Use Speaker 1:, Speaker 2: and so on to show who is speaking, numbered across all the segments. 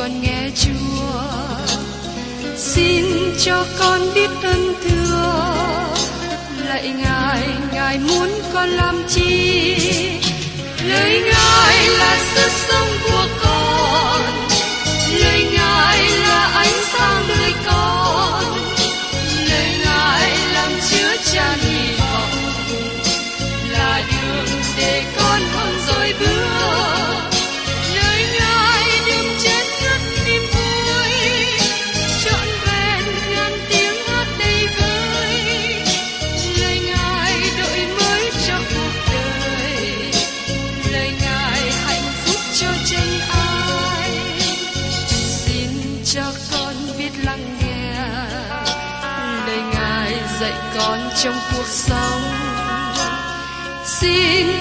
Speaker 1: con nghe chúa. Xin cho con biết ơn thưa. Lạy ngài ngài muốn con làm chi? Lời ngài là sức sống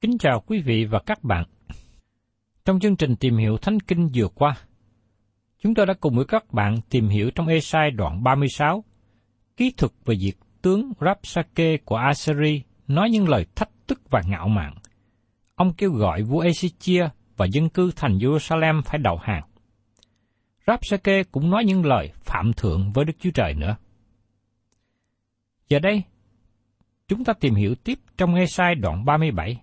Speaker 2: Kính chào quý vị và các bạn. Trong chương trình tìm hiểu Thánh Kinh vừa qua, chúng tôi đã cùng với các bạn tìm hiểu trong Esai đoạn 36, kỹ thuật về việc tướng Rapsake của Assyri nói những lời thách thức và ngạo mạn. Ông kêu gọi vua Ezechia và dân cư thành Jerusalem phải đầu hàng. Rapsake cũng nói những lời phạm thượng với Đức Chúa Trời nữa. Giờ đây, chúng ta tìm hiểu tiếp trong Esai đoạn 37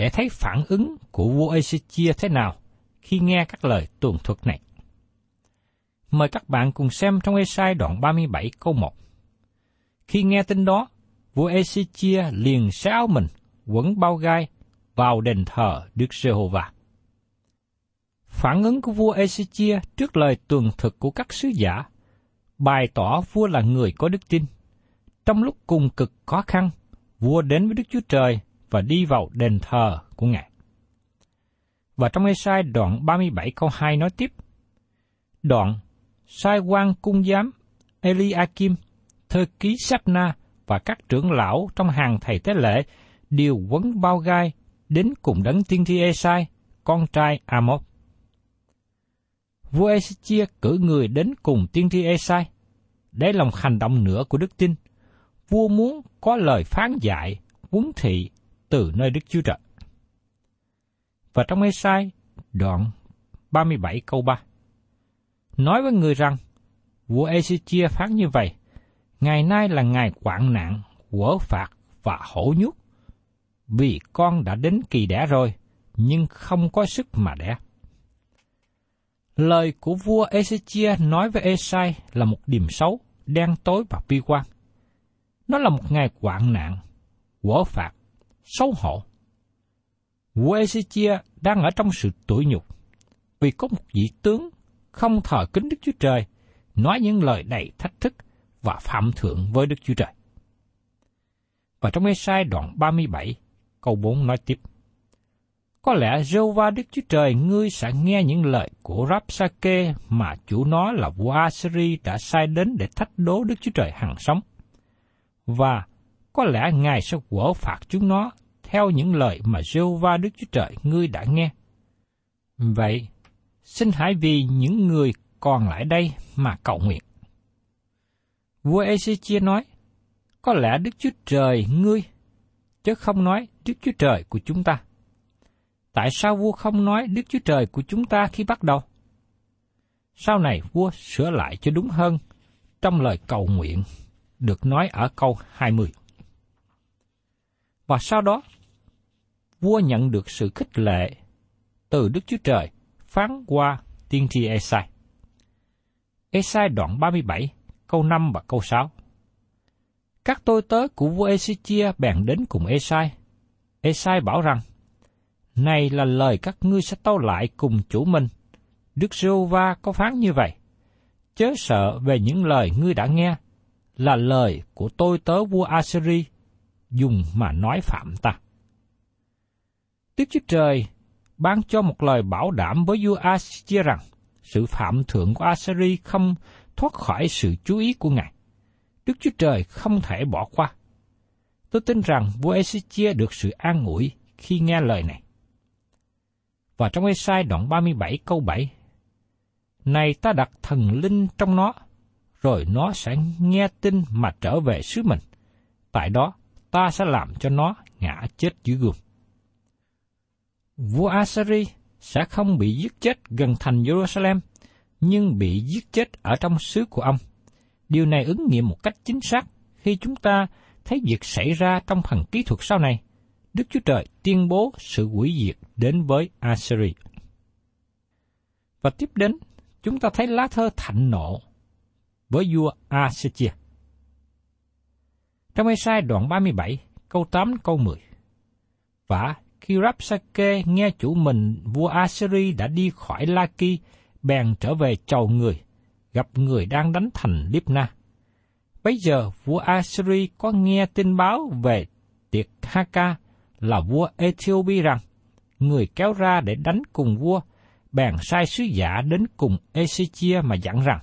Speaker 2: để thấy phản ứng của vua Ezechia thế nào khi nghe các lời tường thuật này. Mời các bạn cùng xem trong Esai đoạn 37 câu 1. Khi nghe tin đó, vua Ezechia liền sáo mình, quấn bao gai, vào đền thờ Đức Giê-hô-va. Phản ứng của vua Ezechia trước lời tường thuật của các sứ giả, bày tỏ vua là người có đức tin. Trong lúc cùng cực khó khăn, vua đến với Đức Chúa Trời và đi vào đền thờ của Ngài. Và trong Ê-sai đoạn 37 câu 2 nói tiếp, Đoạn, sai quan cung giám Eliakim, thơ ký Sapna và các trưởng lão trong hàng thầy tế lễ đều quấn bao gai đến cùng đấng tiên thi Ê-sai, con trai Amos. Vua Ê-chia cử người đến cùng tiên thi Ê-sai. Đây là một hành động nữa của đức tin. Vua muốn có lời phán dạy, huấn thị từ nơi Đức Chúa Trời. Và trong Ê-sai, đoạn 37 câu 3. Nói với người rằng, vua Ê-chia phán như vậy, ngày nay là ngày quạng nạn, quở phạt và hổ nhút, vì con đã đến kỳ đẻ rồi, nhưng không có sức mà đẻ. Lời của vua Ezechia nói với Esai là một điểm xấu, đen tối và bi quan. Nó là một ngày hoạn nạn, quở phạt, xấu hổ. Vua đang ở trong sự tủi nhục, vì có một vị tướng không thờ kính Đức Chúa Trời, nói những lời đầy thách thức và phạm thượng với Đức Chúa Trời. Và trong Esai đoạn 37, câu 4 nói tiếp. Có lẽ Jehovah Đức Chúa Trời ngươi sẽ nghe những lời của Rapsake mà chủ nó là vua Assyri đã sai đến để thách đố Đức Chúa Trời hằng sống. Và có lẽ Ngài sẽ quở phạt chúng nó theo những lời mà Jehovah Đức Chúa Trời ngươi đã nghe. Vậy, xin hãy vì những người còn lại đây mà cầu nguyện. Vua Ezechia nói, có lẽ Đức Chúa Trời ngươi, chứ không nói Đức Chúa Trời của chúng ta Tại sao vua không nói Đức Chúa Trời của chúng ta khi bắt đầu? Sau này vua sửa lại cho đúng hơn trong lời cầu nguyện được nói ở câu 20. Và sau đó, vua nhận được sự khích lệ từ Đức Chúa Trời phán qua tiên tri Esai. Esai đoạn 37, câu 5 và câu 6. Các tôi tớ của vua Ezechia bèn đến cùng Esai. Esai bảo rằng, Này là lời các ngươi sẽ tâu lại cùng chủ mình. Đức giê va có phán như vậy. Chớ sợ về những lời ngươi đã nghe, là lời của tôi tớ vua Assyri dùng mà nói phạm ta. Đức Chúa Trời ban cho một lời bảo đảm với vua Assyria rằng sự phạm thượng của Assyri không thoát khỏi sự chú ý của Ngài. Đức Chúa Trời không thể bỏ qua. Tôi tin rằng vua Ezechia được sự an ủi khi nghe lời này. Và trong Esai đoạn 37 câu 7, Này ta đặt thần linh trong nó, rồi nó sẽ nghe tin mà trở về xứ mình. Tại đó, ta sẽ làm cho nó ngã chết dưới gươm. Vua Assyri sẽ không bị giết chết gần thành Jerusalem, nhưng bị giết chết ở trong xứ của ông. Điều này ứng nghiệm một cách chính xác khi chúng ta thấy việc xảy ra trong phần kỹ thuật sau này. Đức Chúa Trời tuyên bố sự hủy diệt đến với Assyri. Và tiếp đến, chúng ta thấy lá thơ thạnh nộ với vua Assyria. Trong Ê-sai đoạn 37, câu 8 câu 10. Và khi Rapsake nghe chủ mình vua Assyri đã đi khỏi Laki, bèn trở về chầu người, gặp người đang đánh thành Libna. Bây giờ vua Assyri có nghe tin báo về tiệc Haka là vua Ethiopia rằng người kéo ra để đánh cùng vua, bèn sai sứ giả đến cùng Ezechia mà dặn rằng,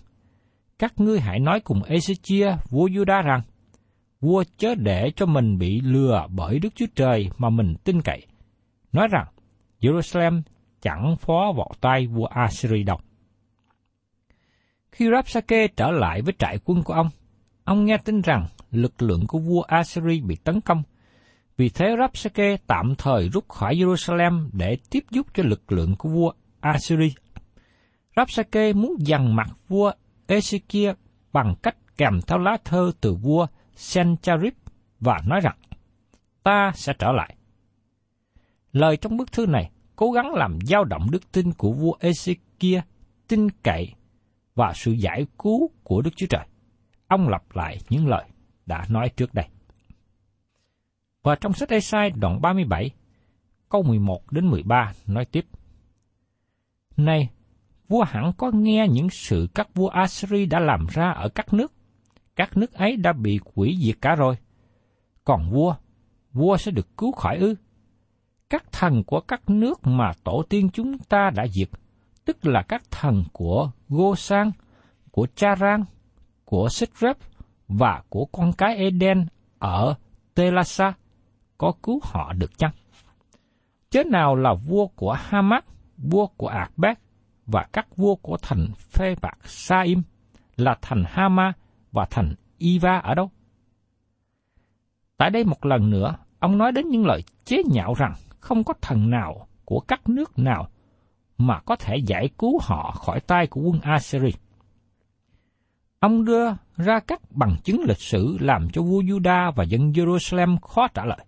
Speaker 2: các ngươi hãy nói cùng Ezechia vua Juda rằng, vua chớ để cho mình bị lừa bởi Đức Chúa Trời mà mình tin cậy. Nói rằng, Jerusalem chẳng phó vào tay vua Assyri đâu. Khi Rapsake trở lại với trại quân của ông, ông nghe tin rằng lực lượng của vua Assyri bị tấn công. Vì thế Rapsake tạm thời rút khỏi Jerusalem để tiếp giúp cho lực lượng của vua Assyri. Rapsake muốn dằn mặt vua Ezekiel bằng cách kèm theo lá thơ từ vua Sennacherib và nói rằng, ta sẽ trở lại. Lời trong bức thư này cố gắng làm dao động đức tin của vua Ezekiel tin cậy và sự giải cứu của Đức Chúa Trời. Ông lặp lại những lời đã nói trước đây. Và trong sách Esai đoạn 37, câu 11 đến 13 nói tiếp. Này, vua hẳn có nghe những sự các vua Assyri đã làm ra ở các nước. Các nước ấy đã bị quỷ diệt cả rồi. Còn vua, vua sẽ được cứu khỏi ư? Các thần của các nước mà tổ tiên chúng ta đã diệt, tức là các thần của Gosan, của Charan, của Sitrep và của con cái Eden ở Telasa, có cứu họ được chăng? Chớ nào là vua của Hamas, vua của Akbet và các vua của thành Phê Bạc Saim là thành Hama và thành Iva ở đâu? Tại đây một lần nữa, ông nói đến những lời chế nhạo rằng không có thần nào của các nước nào mà có thể giải cứu họ khỏi tay của quân Assyria. Ông đưa ra các bằng chứng lịch sử làm cho vua Juda và dân Jerusalem khó trả lời.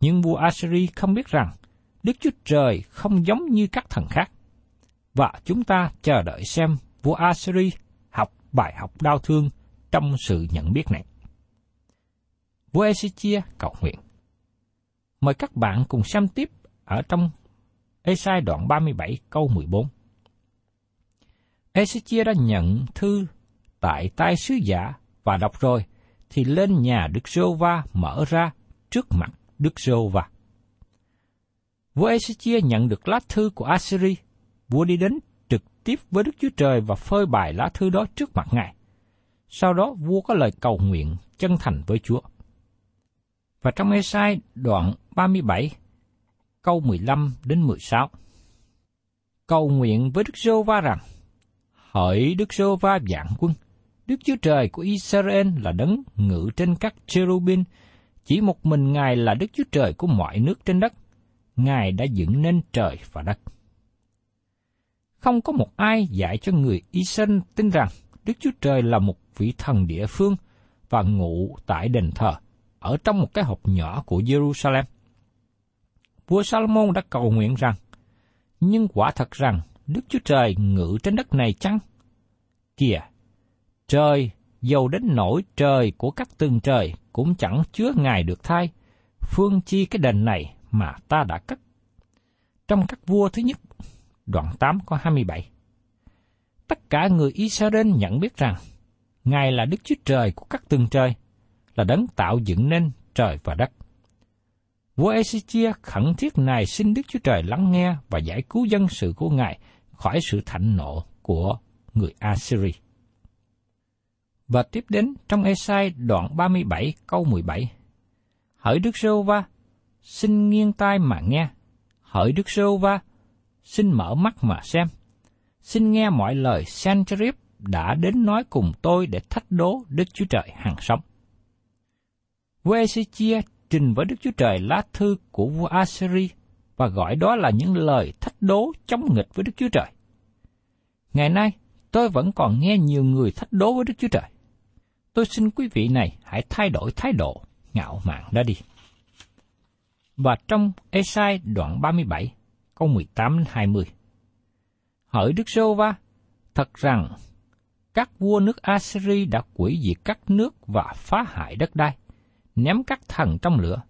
Speaker 2: Nhưng vua Assyri không biết rằng Đức Chúa Trời không giống như các thần khác. Và chúng ta chờ đợi xem vua Assyri học bài học đau thương trong sự nhận biết này. Vua Ezechia cầu nguyện. Mời các bạn cùng xem tiếp ở trong Esai đoạn 37 câu 14. Ezechia đã nhận thư tại tay sứ giả và đọc rồi, thì lên nhà Đức Rô Va mở ra trước mặt Đức Rô Va. Vua Ezechia nhận được lá thư của Assyri, vua đi đến trực tiếp với Đức Chúa Trời và phơi bày lá thư đó trước mặt Ngài. Sau đó vua có lời cầu nguyện chân thành với Chúa. Và trong Esai đoạn 37, câu 15 đến 16. Cầu nguyện với Đức Giô Va rằng, Hỡi Đức Giô Va vạn quân, Đức Chúa Trời của Israel là đấng ngự trên các cherubin, chỉ một mình Ngài là Đức Chúa Trời của mọi nước trên đất. Ngài đã dựng nên trời và đất. Không có một ai dạy cho người Israel tin rằng Đức Chúa Trời là một vị thần địa phương và ngụ tại đền thờ ở trong một cái hộp nhỏ của Jerusalem. Vua Salomon đã cầu nguyện rằng, nhưng quả thật rằng Đức Chúa Trời ngự trên đất này chăng? Kìa, trời dầu đến nỗi trời của các tầng trời cũng chẳng chứa Ngài được thay, phương chi cái đền này mà ta đã cất. Trong các vua thứ nhất, đoạn 8 có 27. Tất cả người Israel nhận biết rằng, Ngài là Đức Chúa Trời của các tầng trời, là đấng tạo dựng nên trời và đất. Vua Ezechia khẩn thiết này xin Đức Chúa Trời lắng nghe và giải cứu dân sự của Ngài khỏi sự thạnh nộ của người Assyri. Và tiếp đến trong Esai đoạn 37 câu 17. Hỡi Đức Sô Va, xin nghiêng tai mà nghe. Hỡi Đức Sô Va, xin mở mắt mà xem. Xin nghe mọi lời Sennacherib đã đến nói cùng tôi để thách đố Đức Chúa Trời hàng sống. Vua Ezechia trình với Đức Chúa Trời lá thư của vua Assyri và gọi đó là những lời thách đố chống nghịch với Đức Chúa Trời. Ngày nay, tôi vẫn còn nghe nhiều người thách đố với Đức Chúa Trời. Tôi xin quý vị này hãy thay đổi thái độ ngạo mạn đó đi. Và trong Esai đoạn 37, câu 18-20. Hỡi Đức Sô Va, thật rằng các vua nước Assyri đã quỷ diệt các nước và phá hại đất đai, ném các thần trong lửa.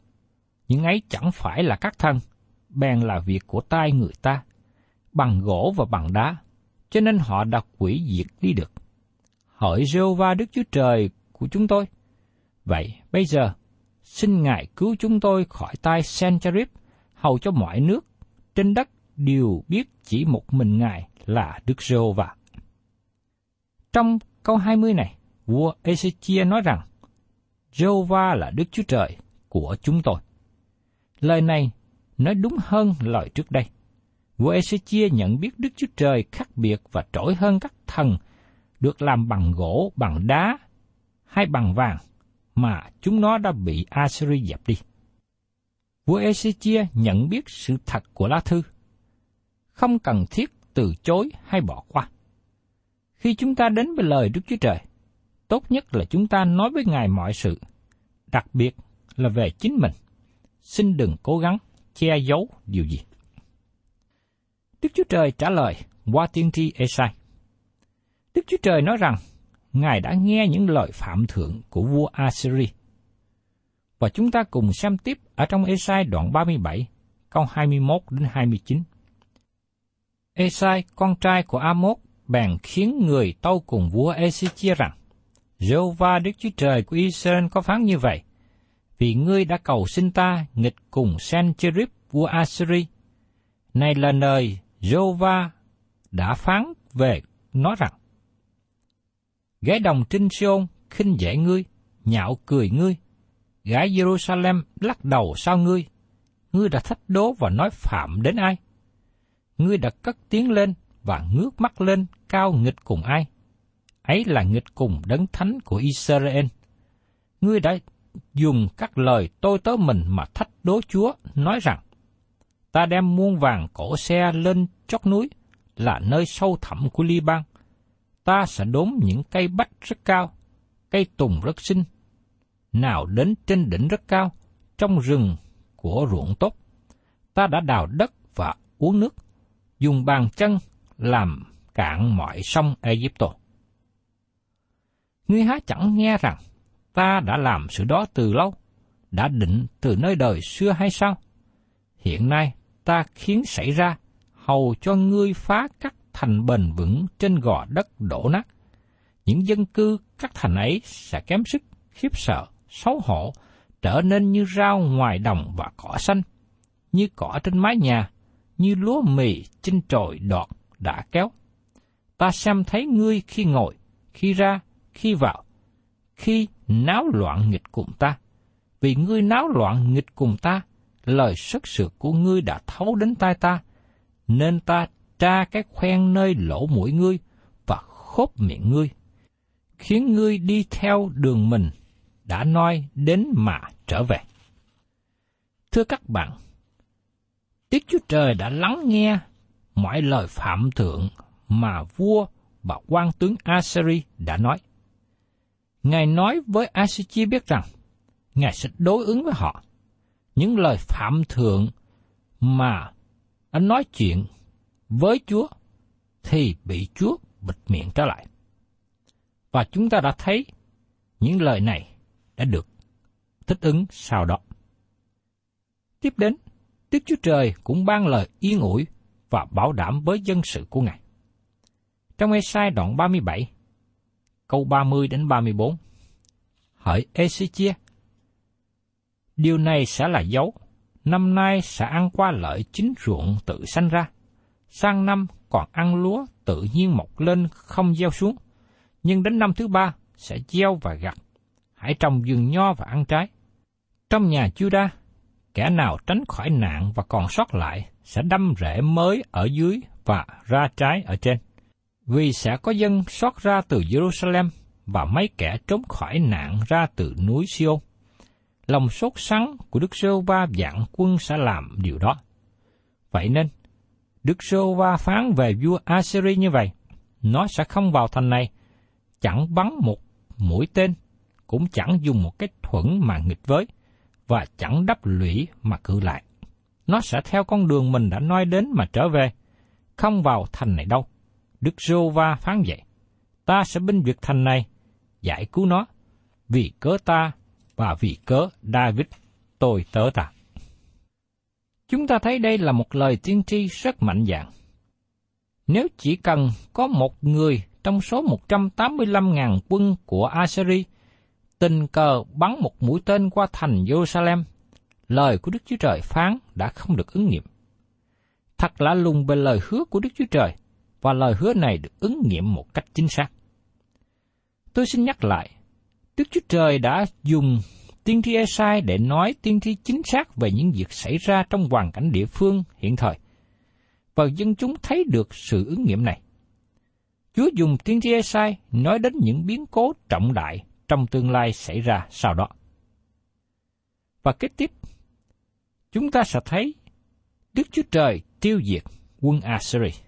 Speaker 2: Những ấy chẳng phải là các thần, bèn là việc của tay người ta, bằng gỗ và bằng đá, cho nên họ đã quỷ diệt đi được. Hỡi Jehovah Đức Chúa Trời của chúng tôi. Vậy bây giờ, xin Ngài cứu chúng tôi khỏi tay Sennacherib, hầu cho mọi nước trên đất đều biết chỉ một mình Ngài là Đức Giê-hô-va. Trong câu 20 này, vua Ezechia nói rằng, Rôva là Đức Chúa Trời của chúng tôi. Lời này nói đúng hơn lời trước đây. Vua Ezechia nhận biết Đức Chúa Trời khác biệt và trỗi hơn các thần được làm bằng gỗ, bằng đá hay bằng vàng mà chúng nó đã bị Assyri dẹp đi. Vua Ezechia nhận biết sự thật của lá thư, không cần thiết từ chối hay bỏ qua. Khi chúng ta đến với lời Đức Chúa Trời, tốt nhất là chúng ta nói với Ngài mọi sự, đặc biệt là về chính mình. Xin đừng cố gắng che giấu điều gì. Đức Chúa Trời trả lời qua tiên tri Esai. Đức Chúa Trời nói rằng, Ngài đã nghe những lời phạm thượng của vua Assyri. Và chúng ta cùng xem tiếp ở trong Esai đoạn 37, câu 21 đến 29. Esai, con trai của Amos, bèn khiến người tâu cùng vua Ezechia rằng, Jehovah Đức Chúa Trời của Israel có phán như vậy, vì ngươi đã cầu xin ta nghịch cùng Sennacherib vua Assyri. Này là lời Jehovah đã phán về nói rằng, Gái đồng Trinh Siôn khinh dễ ngươi, nhạo cười ngươi. Gái Jerusalem lắc đầu sau ngươi. Ngươi đã thách đố và nói phạm đến ai? Ngươi đã cất tiếng lên và ngước mắt lên cao nghịch cùng ai? Ấy là nghịch cùng đấng thánh của Israel. Ngươi đã dùng các lời tôi tớ mình mà thách đố Chúa, nói rằng, ta đem muôn vàng cổ xe lên chót núi, là nơi sâu thẳm của Liban ta sẽ đốn những cây bách rất cao, cây tùng rất xinh, nào đến trên đỉnh rất cao, trong rừng của ruộng tốt. Ta đã đào đất và uống nước, dùng bàn chân làm cạn mọi sông Egypto. Ngươi há chẳng nghe rằng ta đã làm sự đó từ lâu, đã định từ nơi đời xưa hay sao? Hiện nay ta khiến xảy ra, hầu cho ngươi phá các thành bền vững trên gò đất đổ nát. Những dân cư các thành ấy sẽ kém sức, khiếp sợ, xấu hổ, trở nên như rau ngoài đồng và cỏ xanh, như cỏ trên mái nhà, như lúa mì trên trồi đọt đã kéo. Ta xem thấy ngươi khi ngồi, khi ra, khi vào, khi náo loạn nghịch cùng ta. Vì ngươi náo loạn nghịch cùng ta, lời sức sự của ngươi đã thấu đến tai ta, nên ta tra cái khoen nơi lỗ mũi ngươi và khốp miệng ngươi, khiến ngươi đi theo đường mình đã nói đến mà trở về. Thưa các bạn, Trời đã lắng nghe mọi lời phạm thượng mà vua và quan tướng Assyri đã nói. Ngài nói với Asichi biết rằng, Ngài sẽ đối ứng với họ. Những lời phạm thượng mà anh nói chuyện với Chúa thì bị Chúa bịt miệng trở lại. Và chúng ta đã thấy những lời này đã được thích ứng sau đó. Tiếp đến, Đức Chúa Trời cũng ban lời yên ủi và bảo đảm với dân sự của Ngài. Trong Ê-sai đoạn 37, câu 30 đến 34, Hỡi Ê-si-chia, điều này sẽ là dấu, năm nay sẽ ăn qua lợi chính ruộng tự sanh ra, sang năm còn ăn lúa tự nhiên mọc lên không gieo xuống, nhưng đến năm thứ ba sẽ gieo và gặt. Hãy trồng vườn nho và ăn trái. Trong nhà Judah, kẻ nào tránh khỏi nạn và còn sót lại sẽ đâm rễ mới ở dưới và ra trái ở trên. Vì sẽ có dân sót ra từ Jerusalem và mấy kẻ trốn khỏi nạn ra từ núi Siôn. Lòng sốt sắng của Đức Sơ Va dạng quân sẽ làm điều đó. Vậy nên, Đức Sơ Va phán về vua Assyri như vậy, nó sẽ không vào thành này, chẳng bắn một mũi tên, cũng chẳng dùng một cái thuẫn mà nghịch với, và chẳng đắp lũy mà cự lại. Nó sẽ theo con đường mình đã nói đến mà trở về, không vào thành này đâu. Đức Rô Va phán vậy, ta sẽ binh việc thành này, giải cứu nó, vì cớ ta và vì cớ David, tôi tớ ta. Chúng ta thấy đây là một lời tiên tri rất mạnh dạng. Nếu chỉ cần có một người trong số 185.000 quân của Assyria tình cờ bắn một mũi tên qua thành Jerusalem, lời của Đức Chúa Trời phán đã không được ứng nghiệm. Thật lạ lùng về lời hứa của Đức Chúa Trời, và lời hứa này được ứng nghiệm một cách chính xác. Tôi xin nhắc lại, Đức Chúa Trời đã dùng tiên tri Esai để nói tiên tri chính xác về những việc xảy ra trong hoàn cảnh địa phương hiện thời, và dân chúng thấy được sự ứng nghiệm này. Chúa dùng tiên tri Esai nói đến những biến cố trọng đại trong tương lai xảy ra sau đó. Và kế tiếp, chúng ta sẽ thấy Đức Chúa Trời tiêu diệt quân Assyria.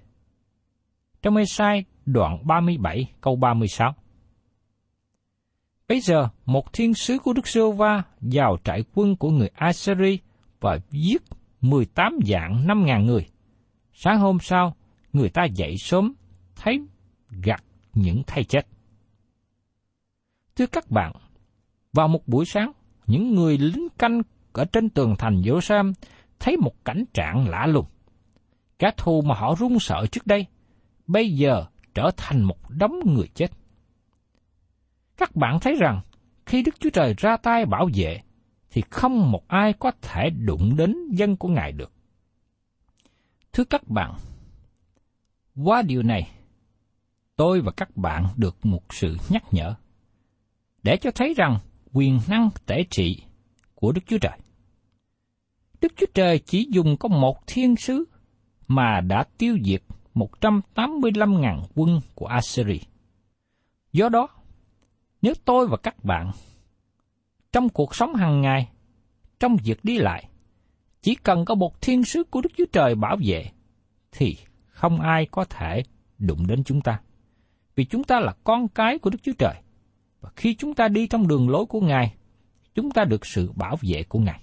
Speaker 2: Trong Ê-sai đoạn 37 câu 36. Bây giờ, một thiên sứ của Đức Sô Va vào trại quân của người Assyri và giết 18 dạng 5.000 người. Sáng hôm sau, người ta dậy sớm, thấy gặt những thay chết. Thưa các bạn, vào một buổi sáng, những người lính canh ở trên tường thành Jerusalem thấy một cảnh trạng lạ lùng. Cả thù mà họ run sợ trước đây, bây giờ trở thành một đống người chết. Các bạn thấy rằng, khi Đức Chúa Trời ra tay bảo vệ, thì không một ai có thể đụng đến dân của Ngài được. Thưa các bạn, qua điều này, tôi và các bạn được một sự nhắc nhở để cho thấy rằng quyền năng tể trị của Đức Chúa Trời. Đức Chúa Trời chỉ dùng có một thiên sứ mà đã tiêu diệt 185.000 quân của Assyria. Do đó, nếu tôi và các bạn trong cuộc sống hàng ngày, trong việc đi lại, chỉ cần có một thiên sứ của Đức Chúa Trời bảo vệ, thì không ai có thể đụng đến chúng ta. Vì chúng ta là con cái của Đức Chúa Trời. Và khi chúng ta đi trong đường lối của Ngài, chúng ta được sự bảo vệ của Ngài.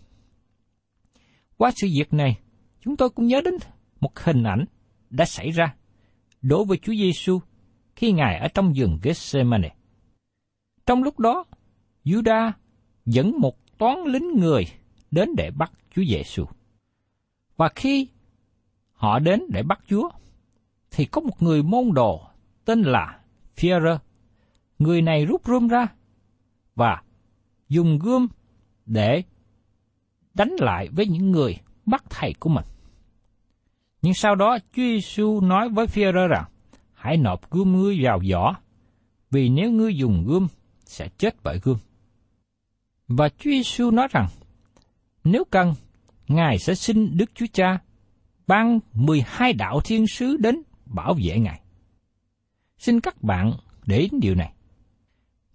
Speaker 2: Qua sự việc này, chúng tôi cũng nhớ đến một hình ảnh đã xảy ra đối với Chúa Giêsu khi Ngài ở trong vườn Gethsemane. Trong lúc đó, Juda dẫn một toán lính người đến để bắt Chúa Giêsu. Và khi họ đến để bắt Chúa, thì có một người môn đồ tên là Führer người này rút rươm ra và dùng gươm để đánh lại với những người bắt thầy của mình. Nhưng sau đó Chúa Giêsu nói với phi rằng, hãy nộp gươm ngươi vào vỏ, vì nếu ngươi dùng gươm, sẽ chết bởi gươm. Và Chúa Giêsu nói rằng, nếu cần, Ngài sẽ xin Đức Chúa Cha ban 12 đạo thiên sứ đến bảo vệ Ngài. Xin các bạn để ý điều này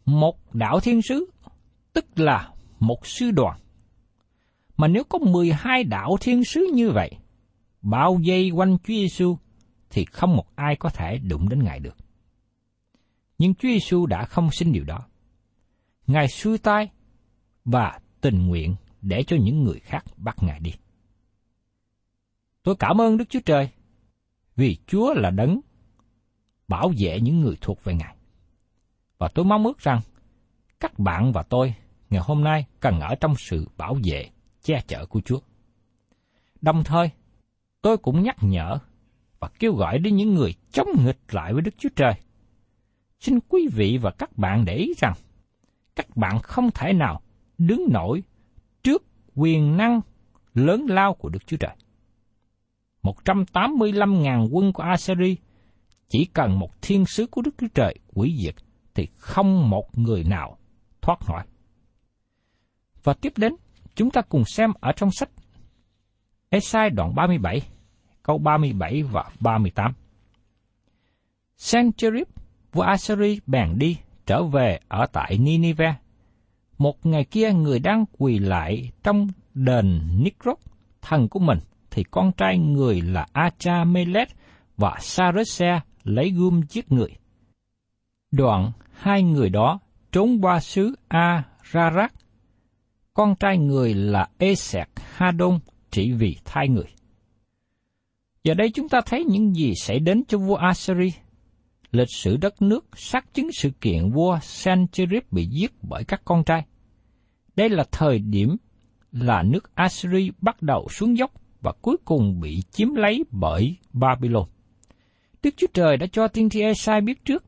Speaker 2: một đạo thiên sứ, tức là một sư đoàn. Mà nếu có 12 đạo thiên sứ như vậy, bao dây quanh Chúa Giêsu thì không một ai có thể đụng đến Ngài được. Nhưng Chúa Giêsu đã không xin điều đó. Ngài xuôi tay và tình nguyện để cho những người khác bắt Ngài đi. Tôi cảm ơn Đức Chúa Trời vì Chúa là đấng bảo vệ những người thuộc về Ngài. Và tôi mong ước rằng các bạn và tôi ngày hôm nay cần ở trong sự bảo vệ, che chở của Chúa. Đồng thời, tôi cũng nhắc nhở và kêu gọi đến những người chống nghịch lại với Đức Chúa Trời. Xin quý vị và các bạn để ý rằng, các bạn không thể nào đứng nổi trước quyền năng lớn lao của Đức Chúa Trời. 185.000 quân của Assyri chỉ cần một thiên sứ của Đức Chúa Trời quỷ diệt thì không một người nào thoát khỏi. Và tiếp đến, chúng ta cùng xem ở trong sách Esai đoạn 37, câu 37 và 38. Sancherib, vua Assyri bèn đi trở về ở tại Nineveh. Một ngày kia người đang quỳ lại trong đền Nikrot, thần của mình, thì con trai người là Acha Melet và Sarese lấy gươm giết người. Đoạn hai người đó trốn qua xứ A-Rarak. Con trai người là Esek Hadon chỉ vì thai người. Giờ đây chúng ta thấy những gì xảy đến cho vua Assyri. Lịch sử đất nước xác chứng sự kiện vua Sennacherib bị giết bởi các con trai. Đây là thời điểm là nước Assyri bắt đầu xuống dốc và cuối cùng bị chiếm lấy bởi Babylon. Đức Chúa Trời đã cho tiên tri Esai biết trước,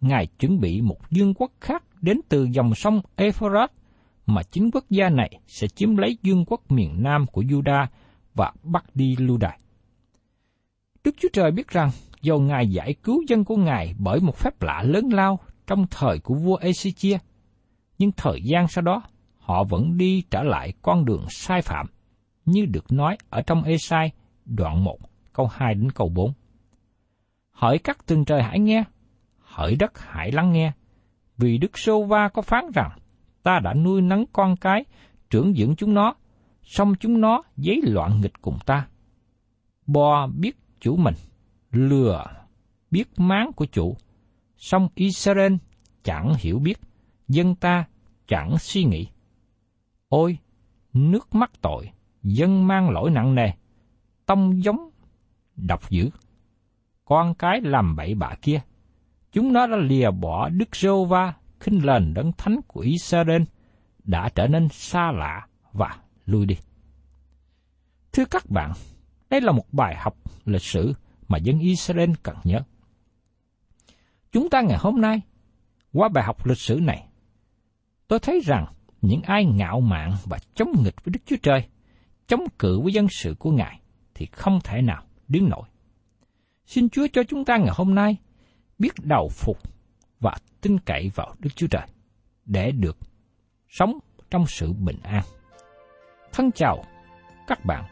Speaker 2: Ngài chuẩn bị một vương quốc khác đến từ dòng sông Euphrates mà chính quốc gia này sẽ chiếm lấy vương quốc miền nam của Juda và bắt đi lưu đài. Đức Chúa Trời biết rằng, dầu Ngài giải cứu dân của Ngài bởi một phép lạ lớn lao trong thời của vua Ezechia, nhưng thời gian sau đó, họ vẫn đi trở lại con đường sai phạm, như được nói ở trong Esai đoạn 1, câu 2 đến câu 4. Hỡi các tường trời hãy nghe, hỡi đất hãy lắng nghe, vì Đức Sô Va có phán rằng, ta đã nuôi nấng con cái, trưởng dưỡng chúng nó, xong chúng nó giấy loạn nghịch cùng ta. Bò biết chủ mình, lừa biết máng của chủ, xong Israel chẳng hiểu biết, dân ta chẳng suy nghĩ. Ôi, nước mắt tội, dân mang lỗi nặng nề, tông giống độc dữ. Con cái làm bậy bạ kia, chúng nó đã lìa bỏ Đức Rô Va khinh lền đấng thánh của Israel đã trở nên xa lạ và lui đi. Thưa các bạn, đây là một bài học lịch sử mà dân Israel cần nhớ. Chúng ta ngày hôm nay, qua bài học lịch sử này, tôi thấy rằng những ai ngạo mạn và chống nghịch với Đức Chúa Trời, chống cự với dân sự của Ngài, thì không thể nào đứng nổi. Xin Chúa cho chúng ta ngày hôm nay biết đầu phục và tin cậy vào Đức Chúa Trời để được sống trong sự bình an. Thân chào các bạn.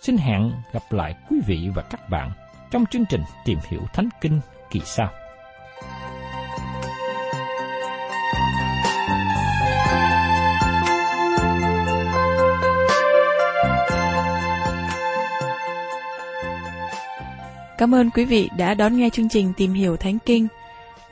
Speaker 2: Xin hẹn gặp lại quý vị và các bạn trong chương trình tìm hiểu Thánh Kinh kỳ sau.
Speaker 3: Cảm ơn quý vị đã đón nghe chương trình Tìm hiểu Thánh Kinh.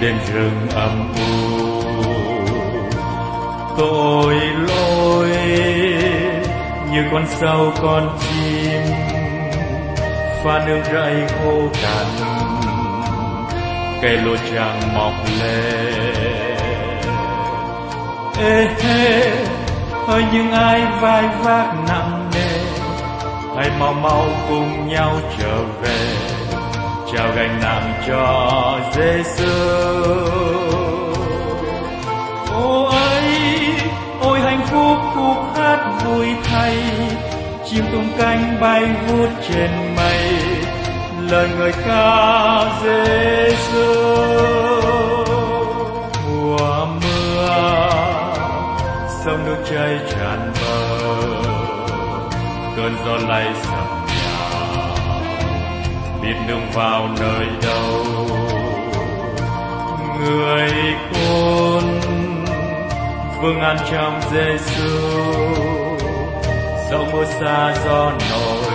Speaker 4: Đêm rừng âm u. Tội lỗi như con sâu con chim, pha nước rẫy khô cằn. Cây lúa chẳng mọc lên ê, hê hỡi những ai vai vác nặng nề, hãy mau mau cùng nhau trở về trao gánh nặng cho Giêsu. Ô ấy, ôi hạnh phúc khúc hát vui thay, chim tung cánh bay vút trên mây, lời người ca Giêsu. Mùa mưa, sông nước chảy tràn bờ, cơn gió lay xa biết đường vào nơi đâu. Người con vương an trong Giêsu dẫu mưa xa gió nổi,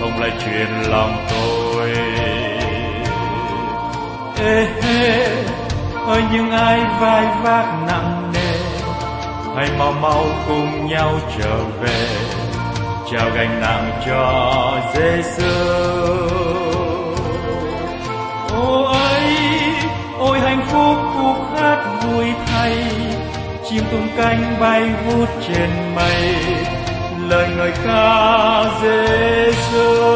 Speaker 4: không lại truyền lòng tôi. Ê hê ơi, những ai vai vác nặng nề, hãy mau mau cùng nhau trở về trao gánh nặng cho Giêsu ôi ôi, hạnh phúc khúc hát vui thay, chim tung cánh bay vút trên mây, lời ngợi ca Giêsu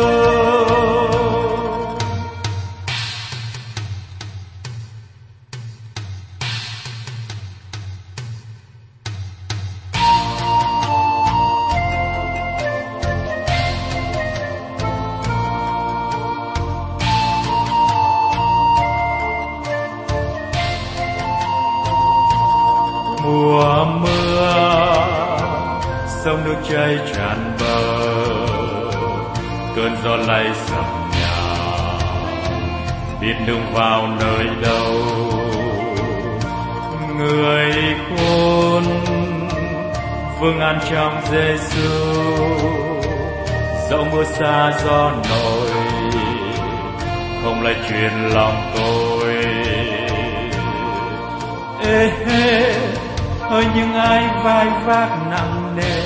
Speaker 4: lay sập nhà. Biết đường vào nơi đâu, người khôn vương an trong Giêsu dẫu mưa xa gió nổi, không lại truyền lòng tôi. Ê, hê, ơi, những ai vai vác nặng nề,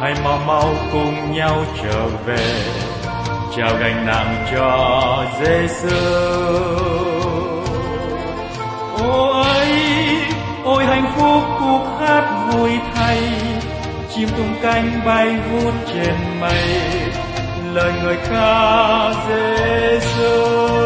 Speaker 4: hãy mau mau cùng nhau trở về trao gánh nặng cho Giêsu ôi ôi hạnh phúc cuộc hát vui thay, chim tung cánh bay vút trên mây, lời người ca Giêsu